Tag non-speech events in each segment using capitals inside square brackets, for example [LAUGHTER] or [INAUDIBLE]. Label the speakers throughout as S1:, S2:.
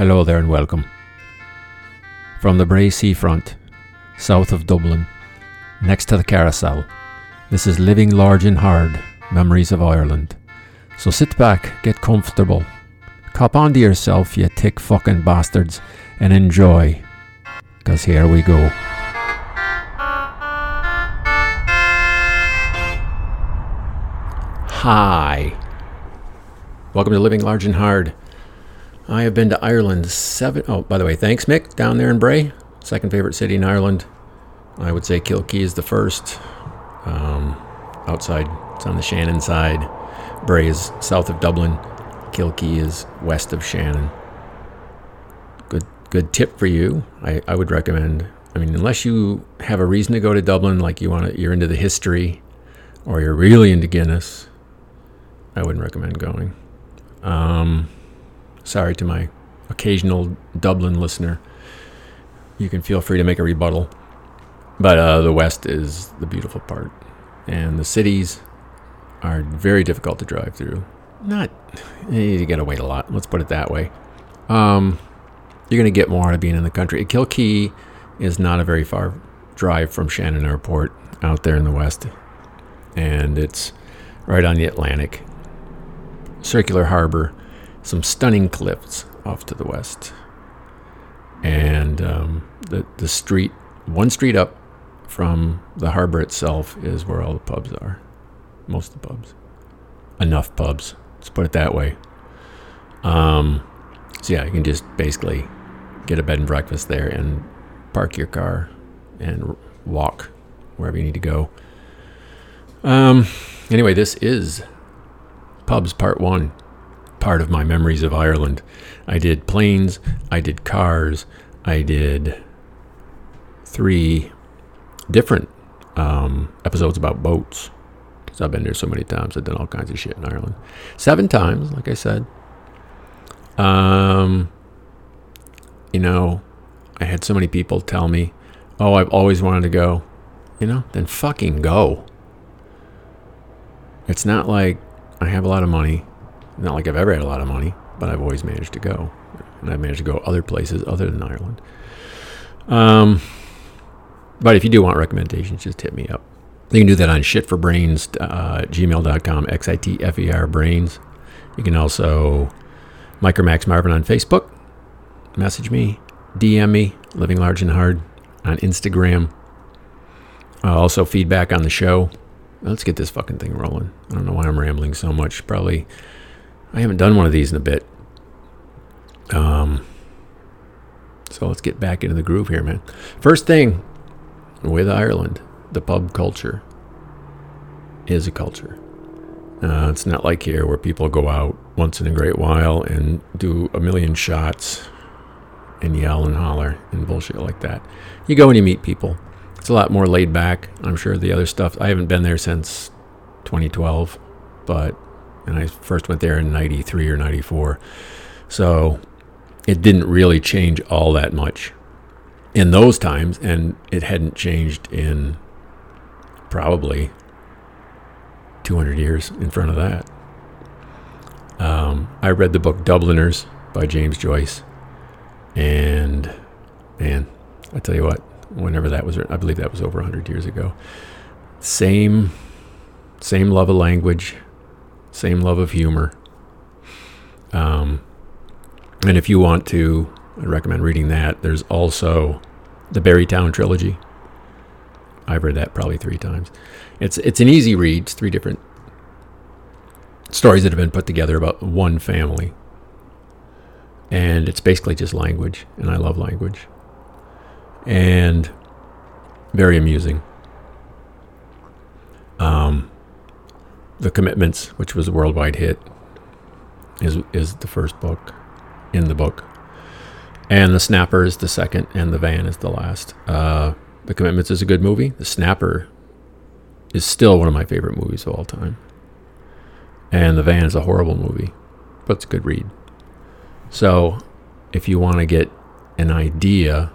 S1: Hello there and welcome. From the Bray seafront, south of Dublin, next to the carousel, this is Living Large and Hard Memories of Ireland. So sit back, get comfortable, cop onto yourself, you tick fucking bastards, and enjoy. Because here we go. Hi. Welcome to Living Large and Hard. I have been to Ireland seven. Oh, by the way, thanks Mick down there in Bray. Second favorite city in Ireland. I would say Kilkee is the first. Um, outside, it's on the Shannon side. Bray is south of Dublin. Kilkee is west of Shannon. Good good tip for you. I, I would recommend I mean, unless you have a reason to go to Dublin, like you want to, you're into the history, or you're really into Guinness, I wouldn't recommend going. Um, sorry to my occasional Dublin listener. You can feel free to make a rebuttal. But uh, the West is the beautiful part. And the cities are very difficult to drive through. Not, you gotta wait a lot. Let's put it that way. Um, you're gonna get more out of being in the country. Kilkee is not a very far drive from Shannon Airport out there in the West. And it's right on the Atlantic circular harbor, some stunning cliffs off to the west, and um, the the street, one street up from the harbor itself, is where all the pubs are. Most of the pubs, enough pubs. Let's put it that way. Um, so yeah, you can just basically get a bed and breakfast there and park your car and walk wherever you need to go. Um, anyway, this is Pubs Part 1, part of my memories of Ireland. I did planes, I did cars, I did three different um, episodes about boats. Because I've been there so many times, I've done all kinds of shit in Ireland. Seven times, like I said. Um, you know, I had so many people tell me, oh, I've always wanted to go. You know, then fucking go. It's not like I have a lot of money. Not like I've ever had a lot of money, but I've always managed to go. And I've managed to go other places other than Ireland. Um, but if you do want recommendations, just hit me up. You can do that on shitforbrains, uh, gmail.com, X-I-T-F-E-R brains. You can also Micromax Marvin on Facebook. Message me, DM me, Living Large and Hard on Instagram. Uh, also feedback on the show let's get this fucking thing rolling. I don't know why I'm rambling so much. Probably I haven't done one of these in a bit. Um, so let's get back into the groove here, man. First thing with Ireland, the pub culture is a culture. Uh, it's not like here where people go out once in a great while and do a million shots and yell and holler and bullshit like that. You go and you meet people it's a lot more laid back. I'm sure the other stuff. I haven't been there since 2012, but and I first went there in 93 or 94. So it didn't really change all that much in those times and it hadn't changed in probably 200 years in front of that. Um, I read the book Dubliners by James Joyce, and man, I tell you what, whenever that was written. I believe that was over 100 years ago. Same, same love of language, same love of humor. Um, and if you want to, I recommend reading that. There's also the Barrytown trilogy. I've read that probably three times. It's it's an easy read. It's three different stories that have been put together about one family, and it's basically just language. And I love language and very amusing. Um, the Commitments, which was a worldwide hit, is is the first book in the book, and The Snapper is the second, and The Van is the last. Uh, the Commitments is a good movie. The Snapper is still one of my favorite movies of all time, and The Van is a horrible movie, but it's a good read. So, if you want to get an idea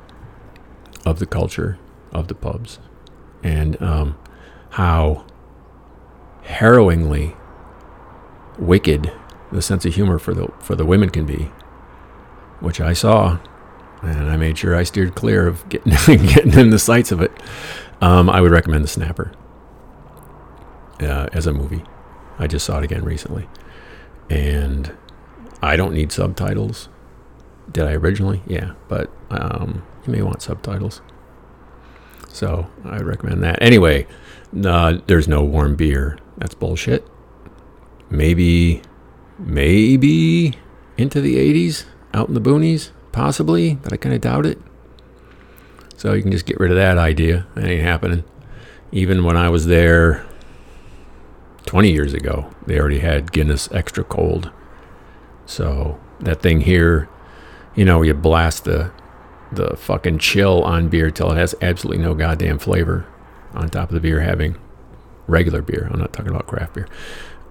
S1: of the culture of the pubs and um, how harrowingly wicked the sense of humor for the for the women can be. which I saw, and I made sure I steered clear of getting, [LAUGHS] getting in the sights of it, um, I would recommend The Snapper uh, as a movie. I just saw it again recently. And I don't need subtitles. Did I originally? Yeah, but um, you may want subtitles. So I would recommend that. Anyway, uh, there's no warm beer. That's bullshit. Maybe, maybe into the 80s, out in the boonies, possibly, but I kind of doubt it. So you can just get rid of that idea. That ain't happening. Even when I was there 20 years ago, they already had Guinness Extra Cold. So that thing here, you know, you blast the the fucking chill on beer till it has absolutely no goddamn flavor. On top of the beer having regular beer. I'm not talking about craft beer.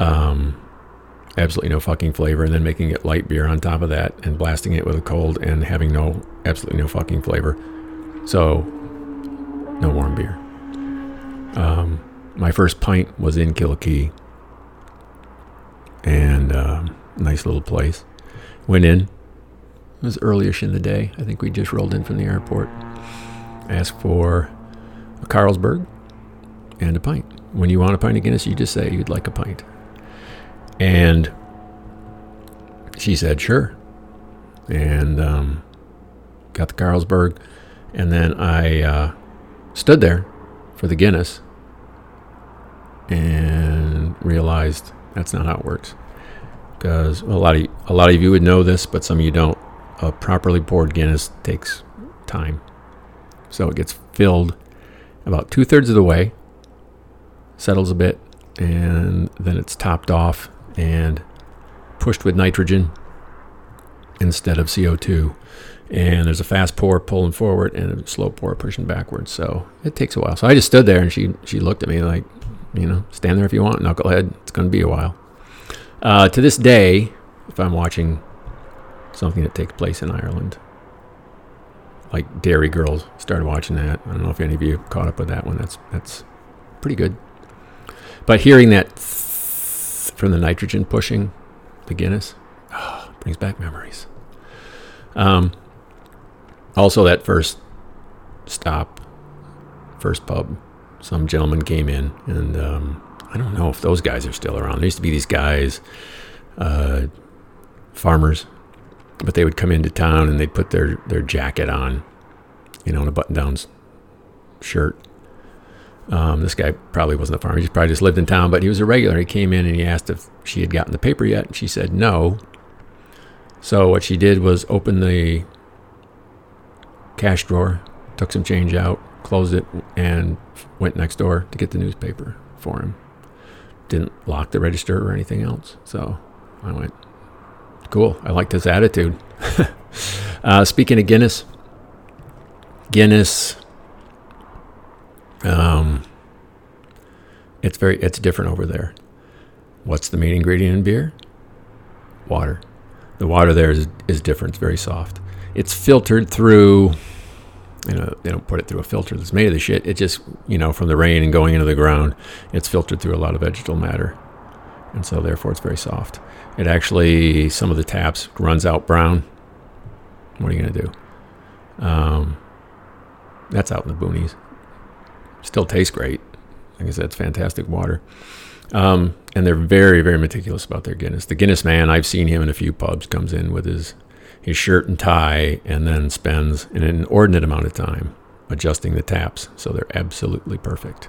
S1: Um, absolutely no fucking flavor, and then making it light beer on top of that, and blasting it with a cold, and having no absolutely no fucking flavor. So, no warm beer. Um, my first pint was in Kilkee, and um, nice little place. Went in. It was earlyish in the day. I think we just rolled in from the airport. Asked for a Carlsberg and a pint. When you want a pint of Guinness, you just say you'd like a pint. And she said, sure. And um, got the Carlsberg. And then I uh, stood there for the Guinness and realized that's not how it works. Because a lot of a lot of you would know this, but some of you don't. A properly poured Guinness takes time, so it gets filled about two thirds of the way, settles a bit, and then it's topped off and pushed with nitrogen instead of CO2. And there's a fast pour pulling forward and a slow pour pushing backwards. So it takes a while. So I just stood there and she she looked at me like, you know, stand there if you want, knucklehead. It's going to be a while. Uh, to this day, if I'm watching something that takes place in Ireland, like Derry Girls, started watching that. I don't know if any of you caught up with that one. That's that's pretty good. But hearing that from the nitrogen pushing the Guinness oh, brings back memories. Um, also, that first stop, first pub, some gentleman came in, and um, I don't know if those guys are still around. There used to be these guys, uh, farmers, but they would come into town and they'd put their, their jacket on, you know, and a button down shirt. Um, this guy probably wasn't a farmer. He probably just lived in town, but he was a regular. He came in and he asked if she had gotten the paper yet. And she said no. So what she did was open the cash drawer, took some change out, closed it, and went next door to get the newspaper for him. Didn't lock the register or anything else. So I went, cool. I liked his attitude. [LAUGHS] uh, speaking of Guinness, Guinness, um, it's very it's different over there. What's the main ingredient in beer? Water. The water there is is different. It's very soft. It's filtered through you know, they don't put it through a filter that's made of the shit. It just, you know, from the rain and going into the ground, it's filtered through a lot of vegetal matter. And so therefore it's very soft. It actually, some of the taps runs out brown. What are you to do? Um, that's out in the boonies. Still tastes great. Like I said, it's fantastic water. Um, and they're very, very meticulous about their Guinness. The Guinness man, I've seen him in a few pubs, comes in with his his shirt and tie, and then spends an inordinate amount of time adjusting the taps so they're absolutely perfect.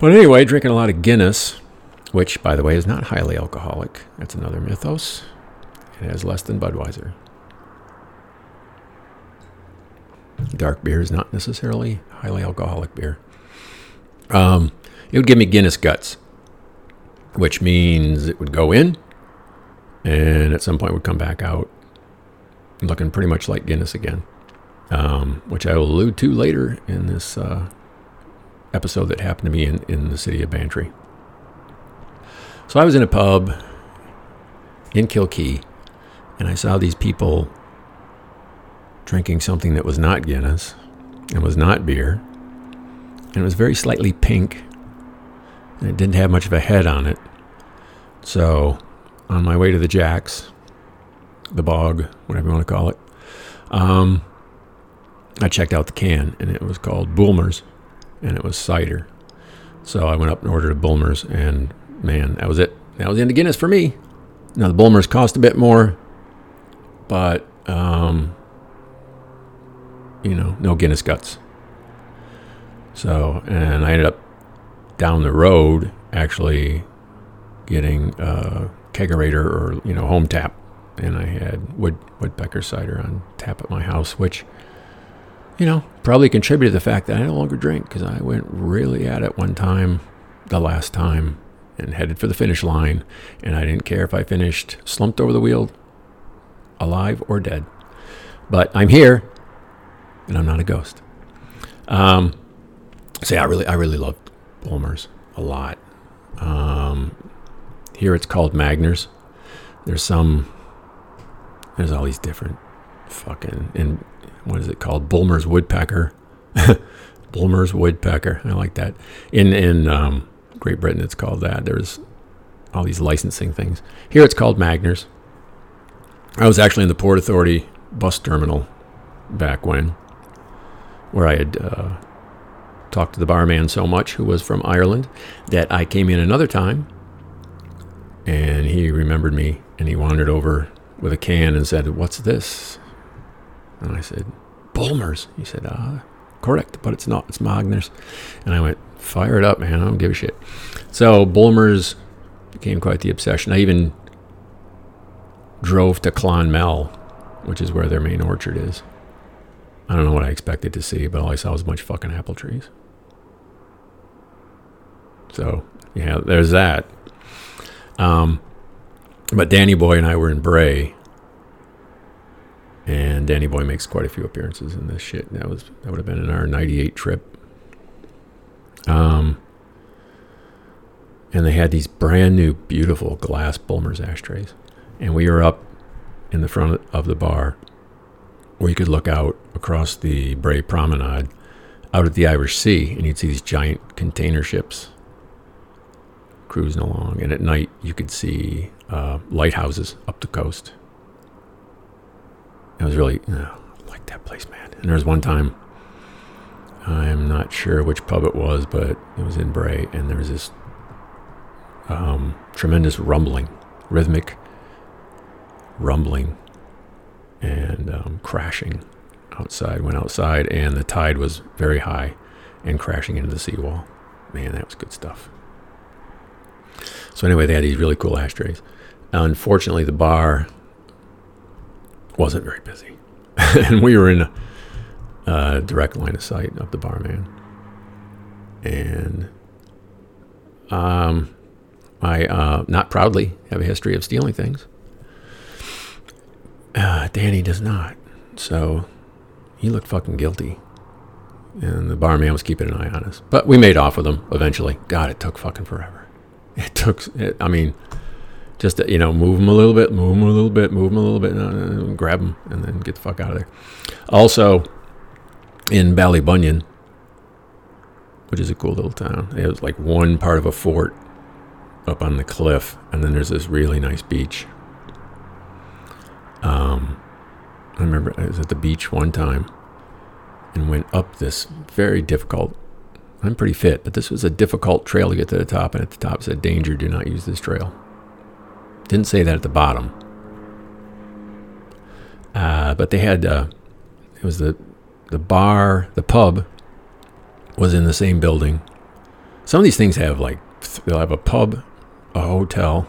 S1: But anyway, drinking a lot of Guinness, which, by the way, is not highly alcoholic. That's another mythos. It has less than Budweiser. Dark beer is not necessarily highly alcoholic beer. Um, it would give me Guinness guts, which means it would go in and at some point would come back out looking pretty much like Guinness again, um, which I will allude to later in this uh, episode that happened to me in, in the city of Bantry. So I was in a pub in Kilkee, and I saw these people drinking something that was not Guinness and was not beer, and it was very slightly pink, and it didn't have much of a head on it. So on my way to the Jacks, the bog, whatever you want to call it. Um, I checked out the can, and it was called Bulmers, and it was cider. So I went up and ordered a Bulmers, and man, that was it. That was the Guinness for me. Now the Bulmers cost a bit more, but um, you know, no Guinness guts. So, and I ended up down the road actually getting a kegerator or you know home tap, and I had wood woodpecker cider on tap at my house, which you know probably contributed to the fact that I no longer drink because I went really at it one time, the last time, and headed for the finish line, and I didn't care if I finished slumped over the wheel, alive or dead. But I'm here, and I'm not a ghost. Um, so yeah, I really, I really love Bulmers a lot. Um, here it's called Magners. There's some, there's all these different fucking, and what is it called? Bulmers Woodpecker. [LAUGHS] Bulmers Woodpecker. I like that. In, in um, Great Britain, it's called that. There's all these licensing things. Here it's called Magners. I was actually in the Port Authority bus terminal back when, where I had uh, talked to the barman so much, who was from Ireland, that I came in another time and he remembered me and he wandered over with a can and said, What's this? And I said, Bulmers. He said, Ah, Correct, but it's not. It's Magners. And I went, Fire it up, man. I don't give a shit. So Bulmers became quite the obsession. I even drove to Clonmel, which is where their main orchard is. I don't know what I expected to see, but all I saw was a bunch of fucking apple trees. So, yeah, there's that. Um, but Danny Boy and I were in Bray, and Danny Boy makes quite a few appearances in this shit. That was that would have been in our '98 trip. Um, and they had these brand new, beautiful glass Bulmers ashtrays, and we were up in the front of the bar, where you could look out across the Bray Promenade, out at the Irish Sea, and you'd see these giant container ships cruising along. And at night, you could see uh, lighthouses up the coast. It was really, I like that place, man. And there was one time, I'm not sure which pub it was, but it was in Bray, and there was this um, tremendous rumbling, rhythmic rumbling, and um, crashing outside. Went outside, and the tide was very high and crashing into the seawall. Man, that was good stuff. So anyway, they had these really cool ashtrays. Unfortunately, the bar wasn't very busy, [LAUGHS] and we were in a, direct line of sight of the barman. And um, I uh, not proudly have a history of stealing things. Uh, Danny does not, so he looked fucking guilty. And the barman was keeping an eye on us. But we made off with him eventually. God, it took fucking forever [LAUGHS] it took, it, I mean, just, to, you know, move them a little bit, move them a little bit, move them a little bit, uh, grab them, and then get the fuck out of there. Also, in Ballybunion, which is a cool little town, it was like one part of a fort up on the cliff, and then there's this really nice beach. Um, I remember I was at the beach one time and went up this very difficult I'm pretty fit, but this was a difficult trail to get to the top, and at the top said, Danger, do not use this trail. Didn't say that at the bottom. Uh, but they had, uh, it was the, the bar, the pub was in the same building. Some of these things have like, they'll have a pub, a hotel,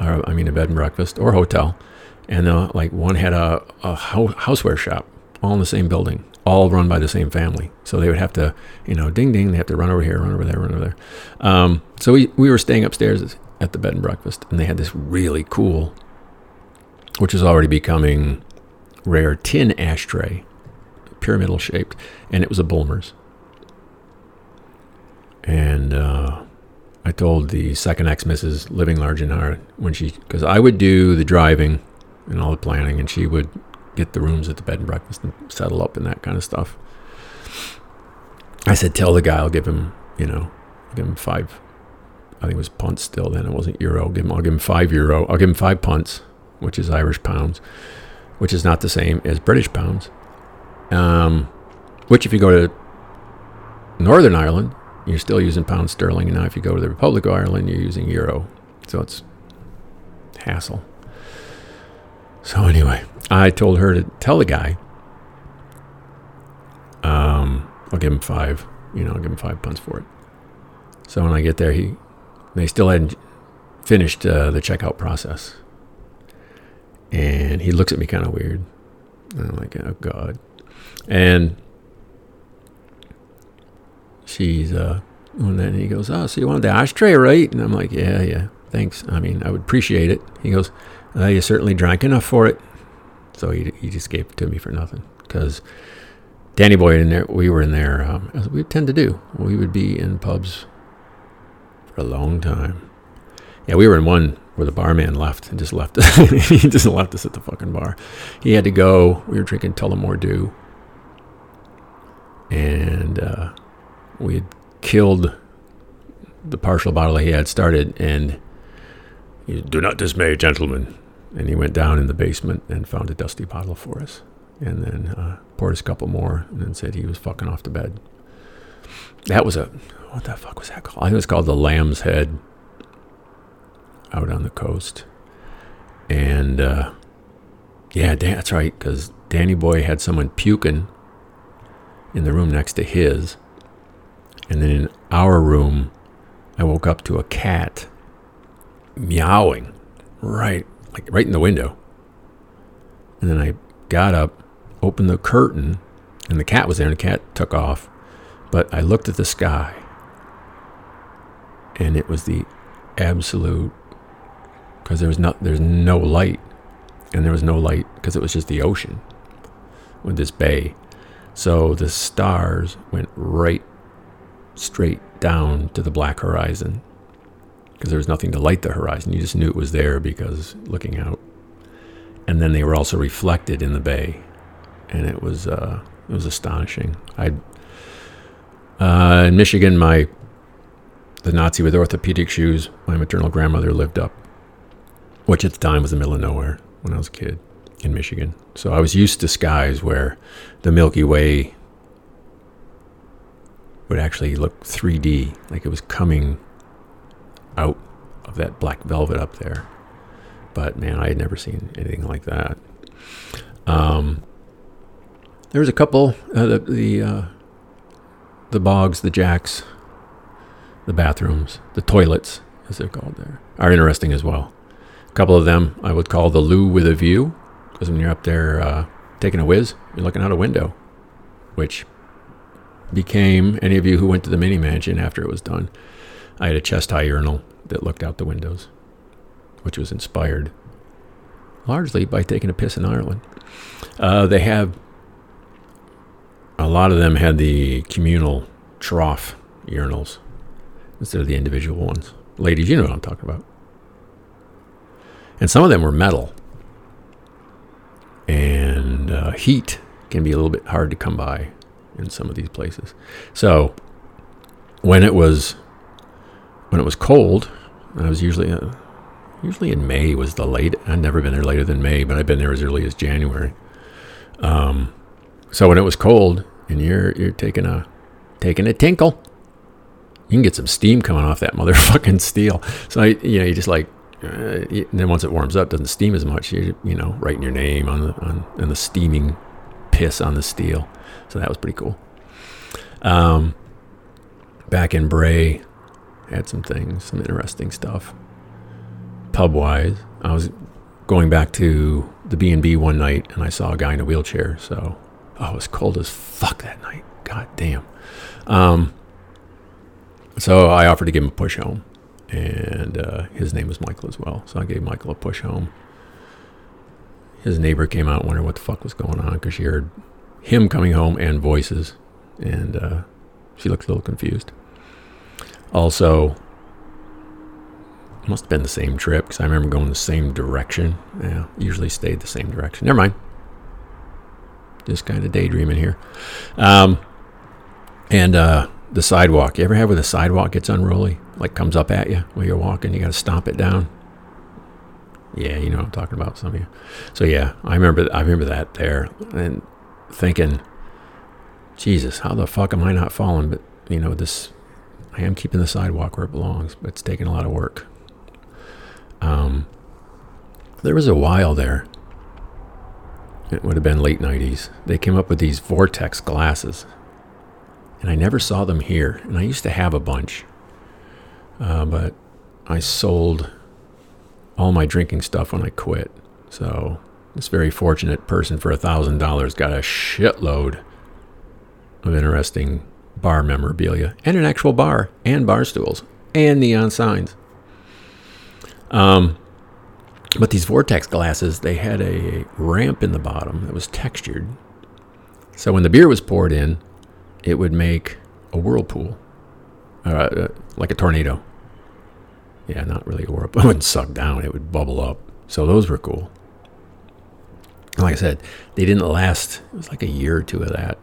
S1: or I mean a bed and breakfast, or hotel, and uh, like one had a, a houseware shop all in the same building all run by the same family. So they would have to, you know, ding ding, they have to run over here, run over there, run over there. Um, so we, we were staying upstairs at the bed and breakfast, and they had this really cool, which is already becoming rare, tin ashtray, pyramidal shaped, and it was a Bulmers. And uh, I told the second ex Mrs. living large and hard when she, because I would do the driving and all the planning, and she would get the rooms at the bed and breakfast and settle up and that kind of stuff. I said, tell the guy I'll give him, you know, give him five. I think it was punts still then. It wasn't euro. I'll give him, I'll give him five euro. I'll give him five punts which is Irish pounds, which is not the same as British pounds. Um, which, if you go to Northern Ireland, you're still using pound sterling, and now if you go to the Republic of Ireland, you're using euro. So it's hassle. So anyway, I told her to tell the guy. Um, I'll give him five. You know, I'll give him five punts for it. So when I get there, he they still hadn't finished uh, the checkout process, and he looks at me kind of weird. And I'm like, oh god. And she's uh, and then he goes, oh, so you wanted the ashtray, right? And I'm like, yeah, yeah, thanks. I mean, I would appreciate it. He goes, uh, you certainly drank enough for it. So he, he just gave it to me for nothing because Danny Boy in there, we were in there, um, as we tend to do. We would be in pubs for a long time. Yeah, we were in one where the barman left and just left us. [LAUGHS] he just left us at the fucking bar. He had to go. We were drinking Tullamore Dew. And uh, we had killed the partial bottle he had started. And do not dismay, gentlemen. And he went down in the basement and found a dusty bottle for us. And then uh, poured us a couple more and then said he was fucking off to bed. That was a, what the fuck was that called? I think it was called the Lamb's Head out on the coast. And uh, yeah, that's right, because Danny Boy had someone puking in the room next to his. And then in our room, I woke up to a cat meowing right like right in the window. And then I got up, opened the curtain, and the cat was there, and the cat took off. But I looked at the sky, and it was the absolute because there was no there's no light, and there was no light because it was just the ocean with this bay. So the stars went right straight down to the black horizon because there was nothing to light the horizon. You just knew it was there because looking out. And then they were also reflected in the bay, and it was uh, it was astonishing. I uh, in Michigan, my the Nazi with orthopedic shoes, my maternal grandmother lived up, which at the time was the middle of nowhere when I was a kid in Michigan. So I was used to skies where the Milky Way would actually look 3D, like it was coming out of that black velvet up there. But man, I had never seen anything like that. Um, there was a couple uh, the the, uh, the bogs, the jacks, the bathrooms, the toilets, as they're called there, are interesting as well. A couple of them I would call the loo with a view, because when you're up there uh, taking a whiz, you're looking out a window, which became any of you who went to the mini mansion after it was done. I had a chest high urinal that looked out the windows, which was inspired largely by taking a piss in Ireland. Uh, they have a lot of them had the communal trough urinals instead of the individual ones. Ladies, you know what I'm talking about. And some of them were metal. And uh, heat can be a little bit hard to come by in some of these places. So when it was when it was cold, I was usually uh, usually in May was the late. I've never been there later than May, but I've been there as early as January. Um, so when it was cold and you're you're taking a taking a tinkle, you can get some steam coming off that [LAUGHS] motherfucking steel. So you know, you just like. Uh, and then once it warms up, doesn't steam as much. You you know, writing your name on the on, on the steaming piss on the steel. So that was pretty cool. Um, back in Bray, had some things, some interesting stuff. Pub wise, I was going back to the B and B one night, and I saw a guy in a wheelchair. So, oh, it was cold as fuck that night. God damn. Um, so I offered to give him a push home, and uh, his name was Michael as well. So I gave Michael a push home. His neighbor came out, wondering what the fuck was going on because she heard him coming home and voices, and uh, she looked a little confused. Also, must have been the same trip because I remember going the same direction. Yeah, usually stayed the same direction. Never mind. Just kind of daydreaming here. Um, and uh, the sidewalk. You ever have where the sidewalk gets unruly? Like comes up at you while you're walking, you got to stomp it down. Yeah, you know what I'm talking about. Some of you. So yeah, I remember. I remember that there, and thinking, Jesus, how the fuck am I not falling? But you know, this, I am keeping the sidewalk where it belongs, but it's taking a lot of work. Um, there was a while there. It would have been late '90s. They came up with these vortex glasses, and I never saw them here. And I used to have a bunch, uh, but I sold all my drinking stuff when I quit. So this very fortunate person for a thousand dollars got a shitload of interesting bar memorabilia and an actual bar and bar stools and neon signs. Um, but these vortex glasses, they had a ramp in the bottom that was textured. So when the beer was poured in, it would make a whirlpool, uh, uh like a tornado. Yeah, not really a whirlpool. [LAUGHS] It wouldn't suck down, it would bubble up. So those were cool. like I said, they didn't last. It was like a year or two of that.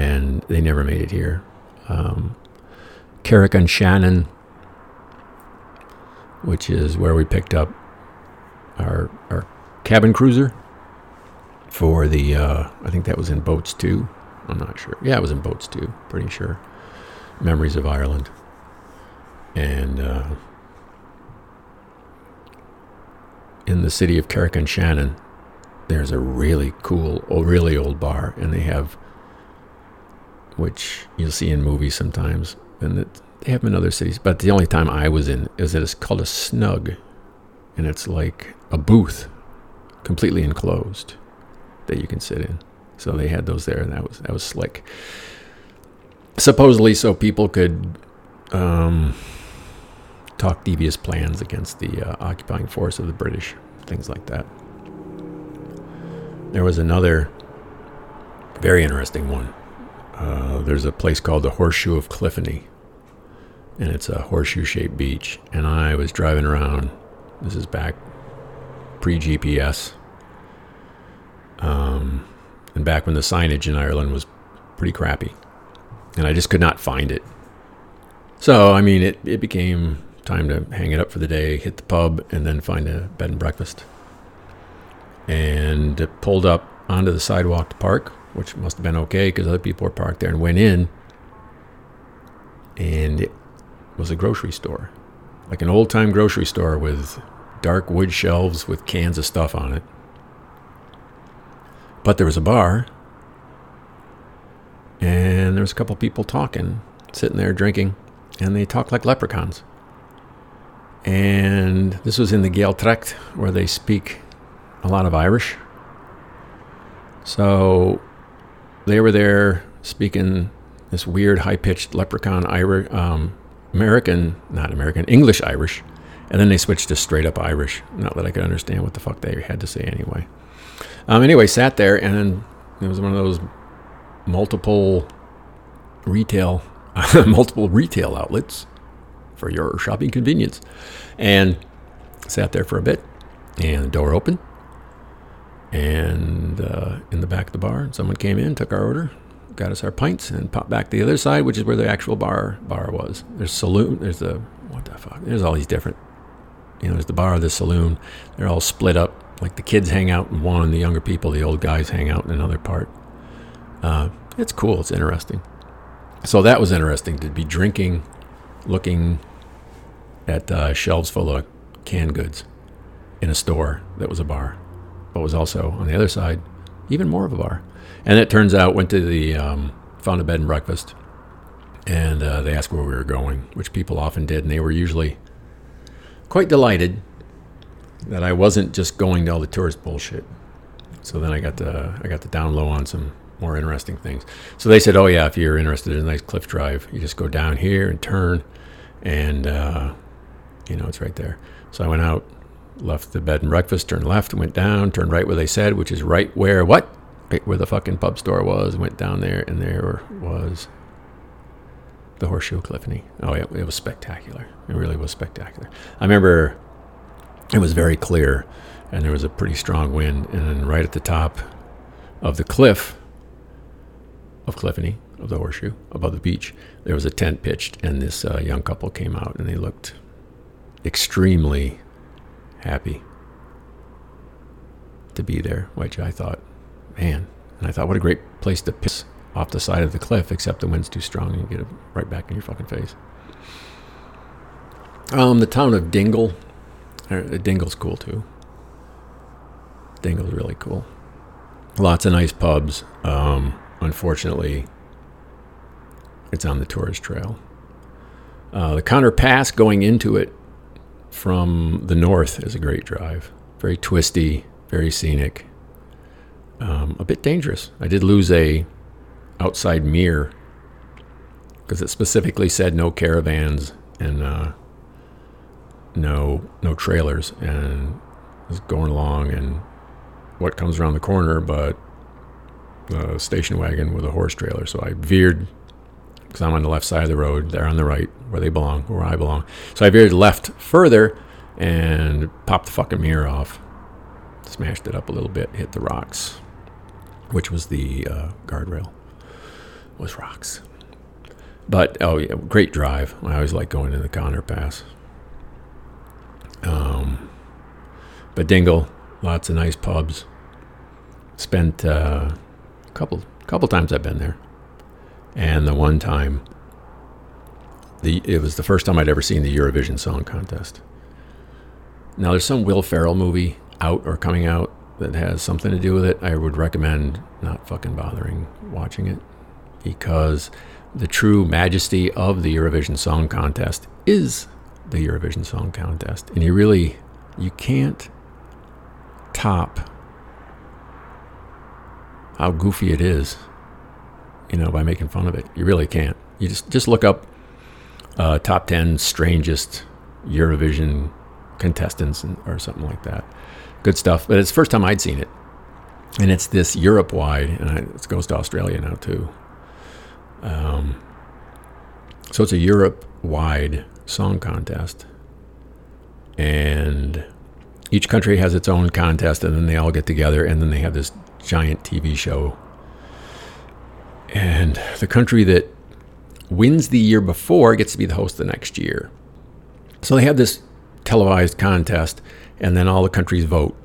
S1: And they never made it here. Um, Carrick-on-Shannon, which is where we picked up our, our cabin cruiser for the, uh, I think that was in Boats too. I'm not sure. Yeah, it was in Boats too. pretty sure. Memories of Ireland. And uh, in the city of Carrick-on-Shannon, there's a really cool, really old bar, and they have, which you'll see in movies sometimes, and it, they have them in other cities. But the only time I was in is that it's called a snug, and it's like a booth, completely enclosed, that you can sit in. So they had those there, and that was that was slick. Supposedly, so people could um, talk devious plans against the uh, occupying force of the British, things like that. There was another very interesting one. Uh, there's a place called the Horseshoe of Cliffoney, and it's a horseshoe shaped beach. And I was driving around, this is back pre GPS, um, and back when the signage in Ireland was pretty crappy. And I just could not find it. So, I mean, it, it became time to hang it up for the day, hit the pub, and then find a bed and breakfast. And pulled up onto the sidewalk to park, which must have been okay because other people were parked there, and went in. And it was a grocery store, like an old time grocery store with dark wood shelves with cans of stuff on it. But there was a bar, and there was a couple people talking, sitting there drinking, and they talked like leprechauns. And this was in the Gaeltacht, where they speak a lot of Irish. So they were there speaking this weird, high pitched leprechaun Irish, um, American, not American, English Irish. And then they switched to straight up Irish. Not that I could understand what the fuck they had to say anyway. Um, anyway, sat there, and then it was one of those multiple retail, [LAUGHS] multiple retail outlets for your shopping convenience. And sat there for a bit, and the door opened. And uh, in the back of the bar, someone came in, took our order, got us our pints, and popped back to the other side, which is where the actual bar bar was. There's saloon. There's the what the fuck. There's all these different. You know, there's the bar, the saloon. They're all split up. Like the kids hang out in one, the younger people, the old guys, hang out in another part. Uh, it's cool. It's interesting. So that was interesting to be drinking, looking at uh, shelves full of canned goods in a store that was a bar, but was also on the other side even more of a bar. And it turns out went to the um, found a bed and breakfast, and uh, they asked where we were going, which people often did, and they were usually quite delighted that I wasn't just going to all the tourist bullshit. So then I got to I got to down low on some more interesting things. So they said, "Oh yeah, if you're interested in a nice cliff drive, you just go down here and turn, and uh, you know, it's right there. So I went out, left the bed and breakfast, turned left, went down, turned right where they said, which is right where what? Right where the fucking pub store was. Went down there, and there was the Horseshoe Cliffoney. Oh, yeah, it was spectacular. It really was spectacular. I remember it was very clear, and there was a pretty strong wind. And then right at the top of the cliff of Cliffoney, of the Horseshoe, above the beach, there was a tent pitched, and this uh, young couple came out, and they looked extremely happy. to be there, which I thought, man, and I thought, what a great place to piss off the side of the cliff, except the wind's too strong and you get it right back in your fucking face. Um, the town of Dingle, uh, Dingle's cool too. Dingle's really cool. Lots of nice pubs. Um, unfortunately, it's on the tourist trail. Uh, the Conor Pass going into it from the north is a great drive. Very twisty, very scenic, um, a bit dangerous. I did lose a outside mirror because it specifically said no caravans and uh, no no trailers, and I was going along and what comes around the corner, but a station wagon with a horse trailer. So I veered because I'm on the left side of the road. They're on the right, where they belong, where I belong. So I veered left further and popped the fucking mirror off. Smashed it up a little bit, hit the rocks, which was the uh, guardrail. Was rocks. But oh yeah, great drive. I always like going in the Conor Pass. Um, but Dingle, lots of nice pubs. Spent uh, a couple couple times I've been there, and the one time, the it was the first time I'd ever seen the Eurovision Song Contest. Now there's some Will Ferrell movie out or coming out that has something to do with it. I would recommend not fucking bothering watching it because the true majesty of the Eurovision Song Contest is the Eurovision Song Contest, and you really you can't top how goofy it is, you know, by making fun of it. You really can't. You just just look up uh, top ten strangest Eurovision contestants and, or something like that. Good stuff. But it's the first time I'd seen it, and it's this Europe wide, and it goes to Australia now too. Um, so it's a Europe wide song contest, and each country has its own contest, and then they all get together, and then they have this giant TV show. And the country that wins the year before gets to be the host the next year. So they have this televised contest, and then all the countries vote.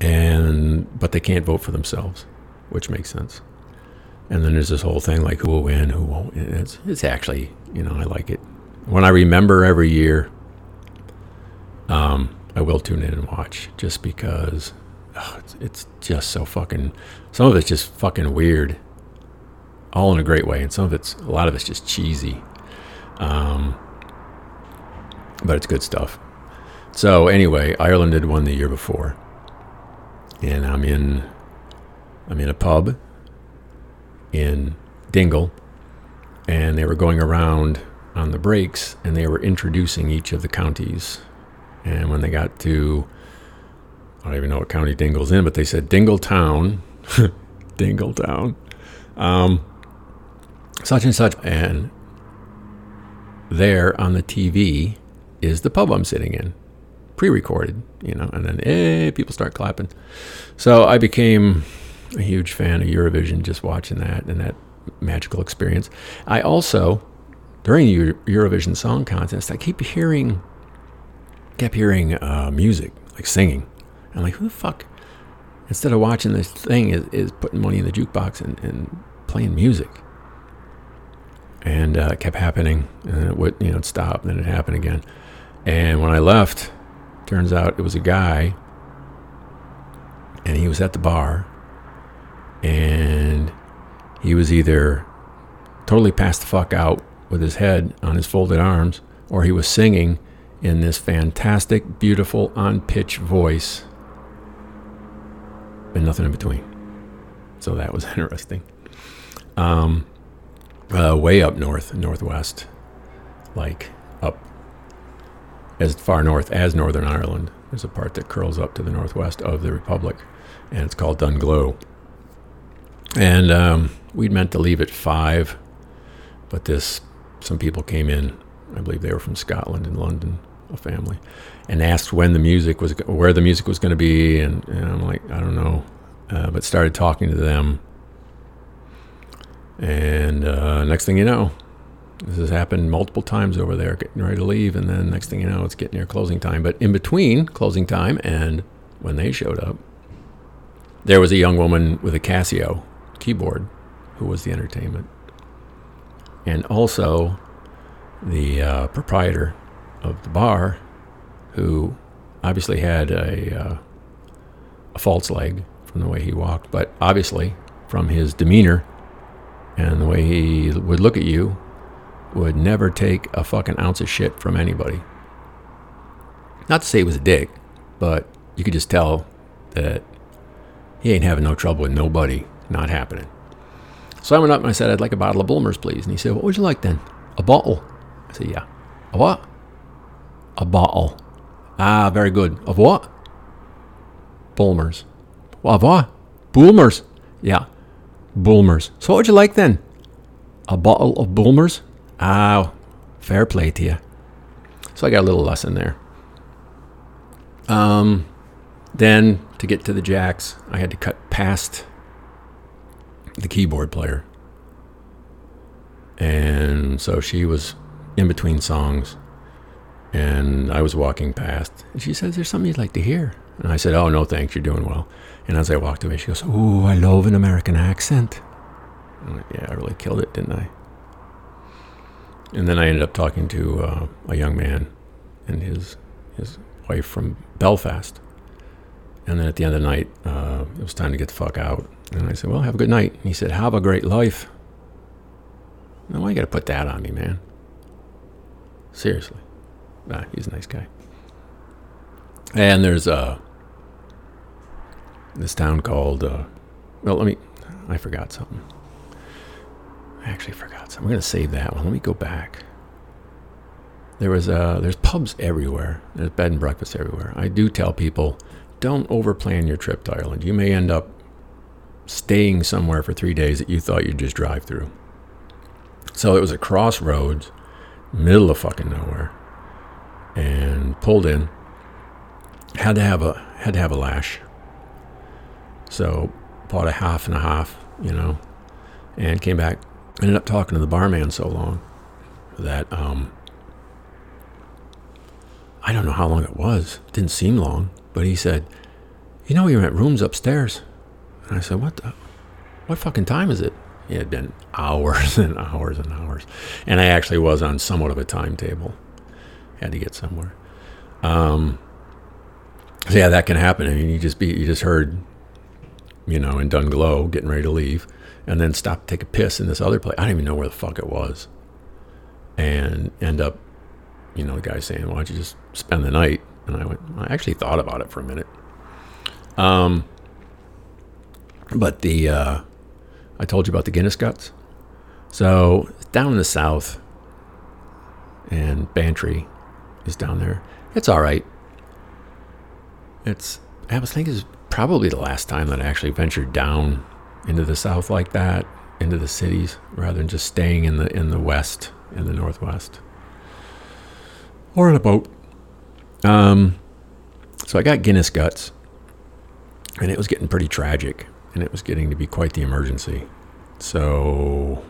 S1: And but they can't vote for themselves, which makes sense. And then there's this whole thing like who will win, who won't. It's it's actually you know I like it. When I remember every year, um, I will tune in and watch just because oh, it's, it's just so fucking. Some of it's just fucking weird, all in a great way, and some of it's a lot of it's just cheesy. Um, but it's good stuff. So anyway, Ireland had won the year before, and I'm in I'm in a pub in Dingle, and they were going around on the breaks, and they were introducing each of the counties. And when they got to I don't even know what county Dingle's in, but they said Dingle Town, [LAUGHS] Dingle Town, um, such and such, and there on the TV is the pub I'm sitting in, pre-recorded, you know, and then eh, people start clapping. So I became a huge fan of Eurovision just watching that and that magical experience. I also, during the Eurovision Song Contest, I keep hearing, kept hearing uh, music, like singing. I'm like, who the fuck? Instead of watching this thing, is, is putting money in the jukebox and, and playing music. And uh, it kept happening, and it would, you know, it stopped, and then it happened again. And when I left, turns out it was a guy, and he was at the bar, and he was either totally passed the fuck out with his head on his folded arms, or he was singing in this fantastic, beautiful, on pitch voice, and nothing in between. So that was [LAUGHS] interesting. Um, uh, way up north, northwest, like up as far north as Northern Ireland. There's a part that curls up to the northwest of the Republic, and it's called Dungloe. And um, we'd meant to leave at five, but this some people came in. I believe they were from Scotland and London, a family, and asked when the music was, where the music was going to be, and, and, I'm like, I don't know, uh, but started talking to them. And uh, next thing you know, this has happened multiple times over there, getting ready to leave, and then next thing you know, it's getting near closing time. But in between closing time and when they showed up, there was a young woman with a Casio keyboard who was the entertainment. And also the uh, proprietor of the bar, who obviously had a, uh, a false leg from the way he walked, but obviously from his demeanor and the way he would look at you, would never take a fucking ounce of shit from anybody. Not to say he was a dick, but you could just tell that he ain't having no trouble with nobody not happening. So I went up and I said, I'd like a bottle of Bulmers, please. And he said, What would you like then? A bottle? I said, Yeah. A what? A bottle. Ah, very good. Of what? Bulmers. Of what? Bulmers. Yeah. Bulmers. So what would you like then? A bottle of Bulmers? Ah, fair play to you. So I got a little lesson there. Um, then to get to the jacks, I had to cut past the keyboard player. And so she was in between songs. And I was walking past. And she says, There's something you'd like to hear. And I said, Oh, no, thanks. You're doing well. And as I walked away, she goes, Oh, I love an American accent. Like, yeah, I really killed it, didn't I? And then I ended up talking to uh, a young man and his his wife from Belfast. And then at the end of the night, uh, it was time to get the fuck out. And I said, Well, have a good night. And he said, Have a great life. Now, why you got to put that on me, man? Seriously. Nah, he's a nice guy. And there's uh, this town called, uh, well, let me, I forgot something. I actually forgot something. We're going to save that one. Let me go back. There was, uh, there's pubs everywhere. There's bed and breakfast everywhere. I do tell people, don't overplan your trip to Ireland. You may end up staying somewhere for three days that you thought you'd just drive through. So it was a crossroads, middle of fucking nowhere, and pulled in. Had to have a had to have a lash. So bought a half and a half, you know, and came back. Ended up talking to the barman so long that um, I don't know how long it was. It didn't seem long, but he said, "You know, we rent rooms upstairs." And I said, "What the? What fucking time is it?" It had been hours [LAUGHS] and hours and hours, and I actually was on somewhat of a timetable. Had to get somewhere. Um, so yeah, that can happen. I mean, you just be you just heard, you know, in Dunglow getting ready to leave, and then stop to take a piss in this other place. I don't even know where the fuck it was, and end up, you know, the guy saying, "Why don't you just spend the night?" And I went, I actually thought about it for a minute. Um, but the uh, I told you about the Guinness guts. So down in the south, and Bantry is down there. It's all right. It's I was thinking it's probably the last time that I actually ventured down into the south like that, into the cities, rather than just staying in the in the west, in the northwest, or in a boat. Um, so I got Guinness guts, and it was getting pretty tragic, and it was getting to be quite the emergency. So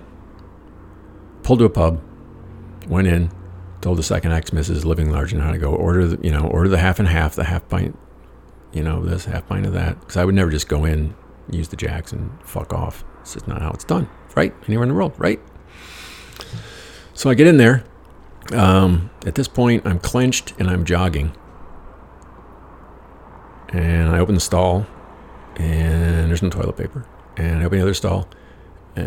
S1: pulled to a pub, went in, told the second ex Mrs. Living Large and how to go order the you know order the half and half, the half pint, you know this half pint of that, because I would never just go in, use the jacks and fuck off. It's just not how it's done, right? Anywhere in the world, right? So I get in there. Um, at this point, I'm clenched and I'm jogging. And I open the stall, and there's no toilet paper. And I open the other stall, uh,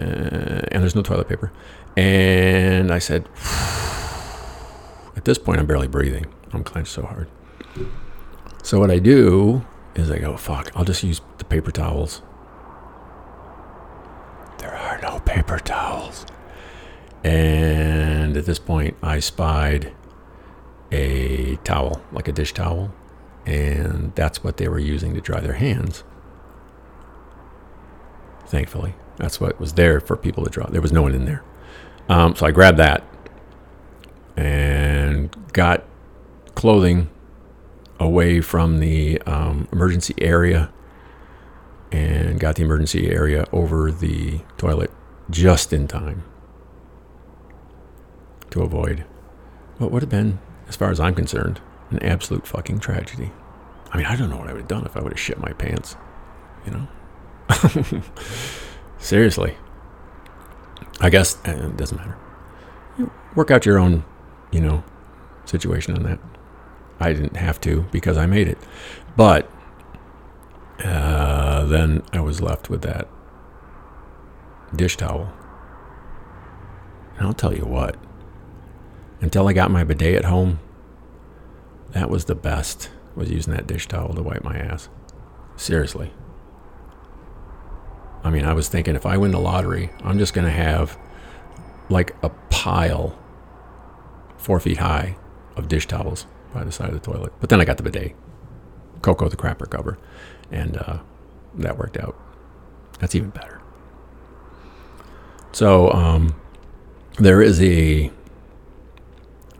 S1: and there's no toilet paper. And I said, at this point, I'm barely breathing. I'm clenched so hard. So what I do is I go, fuck, I'll just use the paper towels. There are no paper towels. And at this point, I spied a towel, like a dish towel, and that's what they were using to dry their hands. Thankfully, that's what was there for people to dry. There was no one in there. Um, so I grabbed that and got clothing away from the um, emergency area and got the emergency area over the toilet just in time to avoid what would have been, as far as I'm concerned, an absolute fucking tragedy. I mean, I don't know what I would have done if I would have shit my pants. You know? [LAUGHS] Seriously. I guess it doesn't matter. You work out your own, you know, situation on that. I didn't have to because I made it. But uh, then I was left with that dish towel. And I'll tell you what, until I got my bidet at home, that was the best, was using that dish towel to wipe my ass. Seriously. I mean, I was thinking if I win the lottery, I'm just going to have like a pile four feet high of dish towels by the side of the toilet. But then I got the bidet, Coco the crapper cover, and uh, that worked out. That's even better. So um, there is a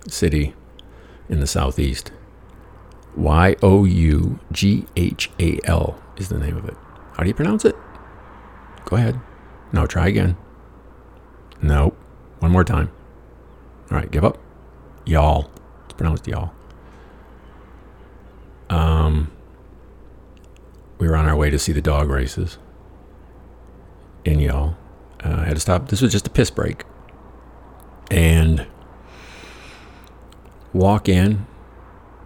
S1: city in the southeast. Y O U G H A L is the name of it. How do you pronounce it? Go ahead. No, try again. Nope. One more time. All right, give up. Y'all. Pronounced y'all. Um, we were on our way to see the dog races in Youghal. Uh, I had to stop. This was just a piss break. And walk in,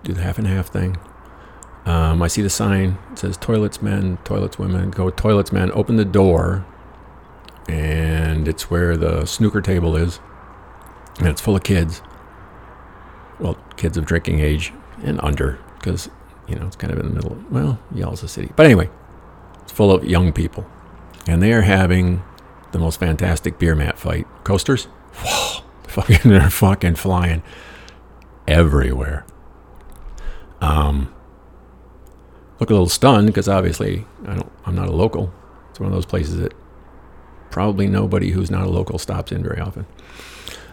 S1: do the half and half thing. Um, I see the sign. It says toilets men, toilets women. Go toilets men. Open the door, and it's where the snooker table is, and it's full of kids. Well, kids of drinking age and under, because you know it's kind of in the middle. Of, well, Youghal's a city, but anyway, it's full of young people, and they are having the most fantastic beer mat fight. Coasters, [LAUGHS] fucking, they're fucking flying everywhere. Um, look a little stunned because obviously I don't. I'm not a local. It's one of those places that probably nobody who's not a local stops in very often.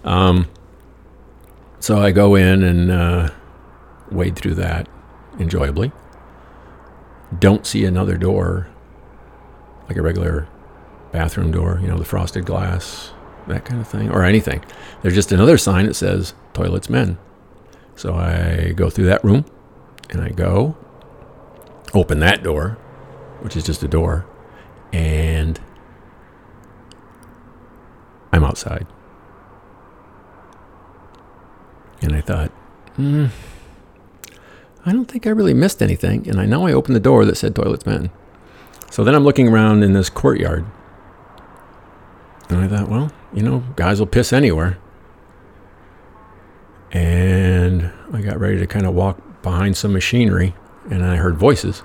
S1: Um, so I go in and uh, wade through that enjoyably. Don't see another door, like a regular bathroom door, you know, the frosted glass, that kind of thing, or anything. There's just another sign that says toilets men. So I go through that room and I go open that door, which is just a door, and I'm outside. And I thought, hmm, I don't think I really missed anything. And I know I opened the door that said toilets men. So then I'm looking around in this courtyard. And I thought, well, you know, guys will piss anywhere. And I got ready to kind of walk behind some machinery. And I heard voices.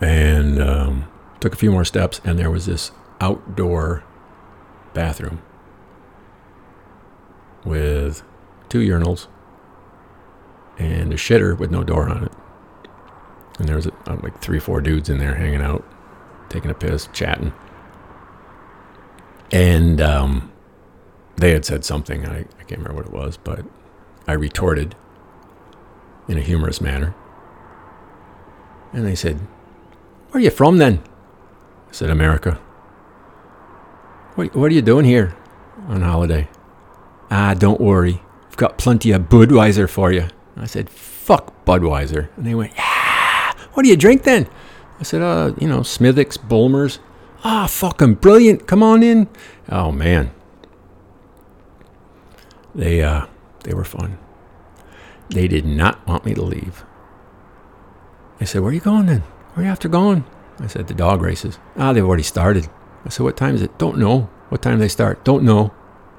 S1: And um, took a few more steps. And there was this outdoor bathroom with two urinals and a shitter with no door on it. And there was uh, like three, four dudes in there hanging out, taking a piss, chatting. And um, they had said something. I, I can't remember what it was, but I retorted in a humorous manner. And they said, Where are you from then? I said, America. What, what are you doing here on holiday? Ah, don't worry. I've got plenty of Budweiser for you. I said, fuck Budweiser. And they went, yeah. What do you drink then? I said, uh, you know, Smithwick's, Bulmers. Ah, fucking brilliant. Come on in. Oh, man. They, uh, they were fun. They did not want me to leave. They said, where are you going then? Where are you after going? I said, the dog races. Ah, they've already started. I said, what time is it? Don't know. What time do they start? Don't know.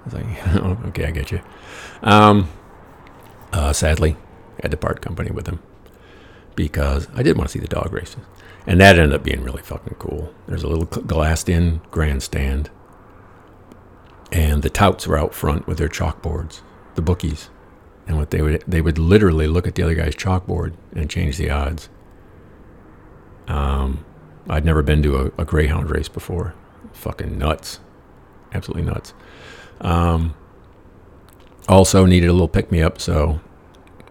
S1: Was like, [LAUGHS] oh, okay, I get you. Um, uh, sadly, I had to part company with him because I did want to see the dog races. And that ended up being really fucking cool. There's a little glassed in grandstand. And the touts were out front with their chalkboards, the bookies. And what they would they would literally look at the other guy's chalkboard and change the odds. Um, I'd never been to a, a greyhound race before fucking nuts, absolutely nuts. Um, also needed a little pick me up, so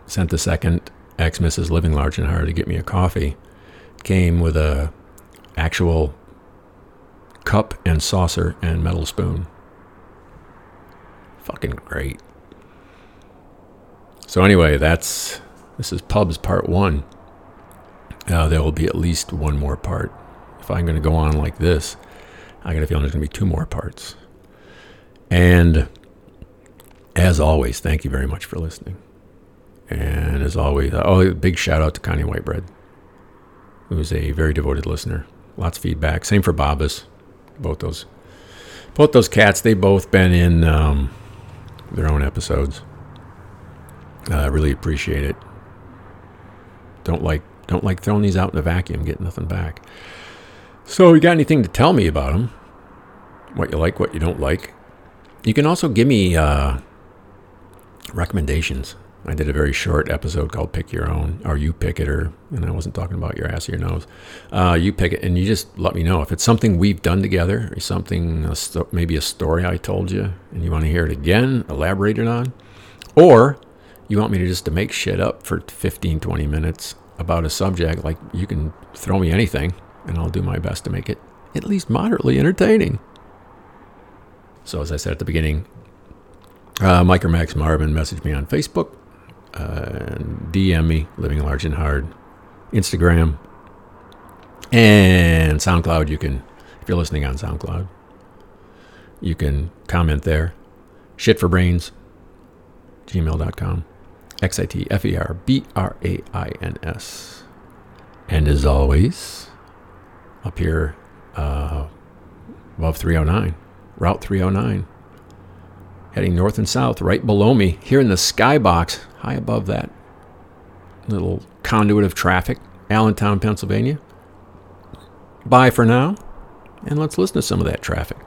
S1: sent the second ex Mrs. Living Large and Hard to get me a coffee. Came with a actual cup and saucer and metal spoon. Fucking great. So anyway, that's This is Pubs Part 1. Uh, there will be at least one more part. If I'm going to go on like this, I got a feeling there's going to be two more parts. And as always, thank you very much for listening. And as always, oh, big shout out to Connie Whitebread, who's a very devoted listener. Lots of feedback. Same for Bobbas. Both those, both those cats. They've both been in um, their own episodes. I uh, really appreciate it. Don't like don't like throwing these out in a vacuum, getting nothing back. So, you got anything to tell me about them? What you like, what you don't like? You can also give me uh, recommendations. I did a very short episode called "Pick Your Own," or "You Pick It," or and I wasn't talking about your ass or your nose. Uh, you pick it, and you just let me know if it's something we've done together, or something maybe a story I told you, and you want to hear it again, elaborated on, or you want me to just to make shit up for 15, 20 minutes about a subject. Like you can throw me anything, and I'll do my best to make it at least moderately entertaining. So, as I said at the beginning, uh, Mike or Max Marvin messaged me on Facebook, uh, DM me, Living Large and Hard, Instagram, and SoundCloud. You can, if you're listening on SoundCloud, you can comment there. Shit for brains, gmail.com. X I T F E R B R A I N S. And as always, up here uh, above 309, Route 309, heading north and south, right below me, here in the skybox, high above that little conduit of traffic, Allentown, Pennsylvania. Bye for now, and let's listen to some of that traffic.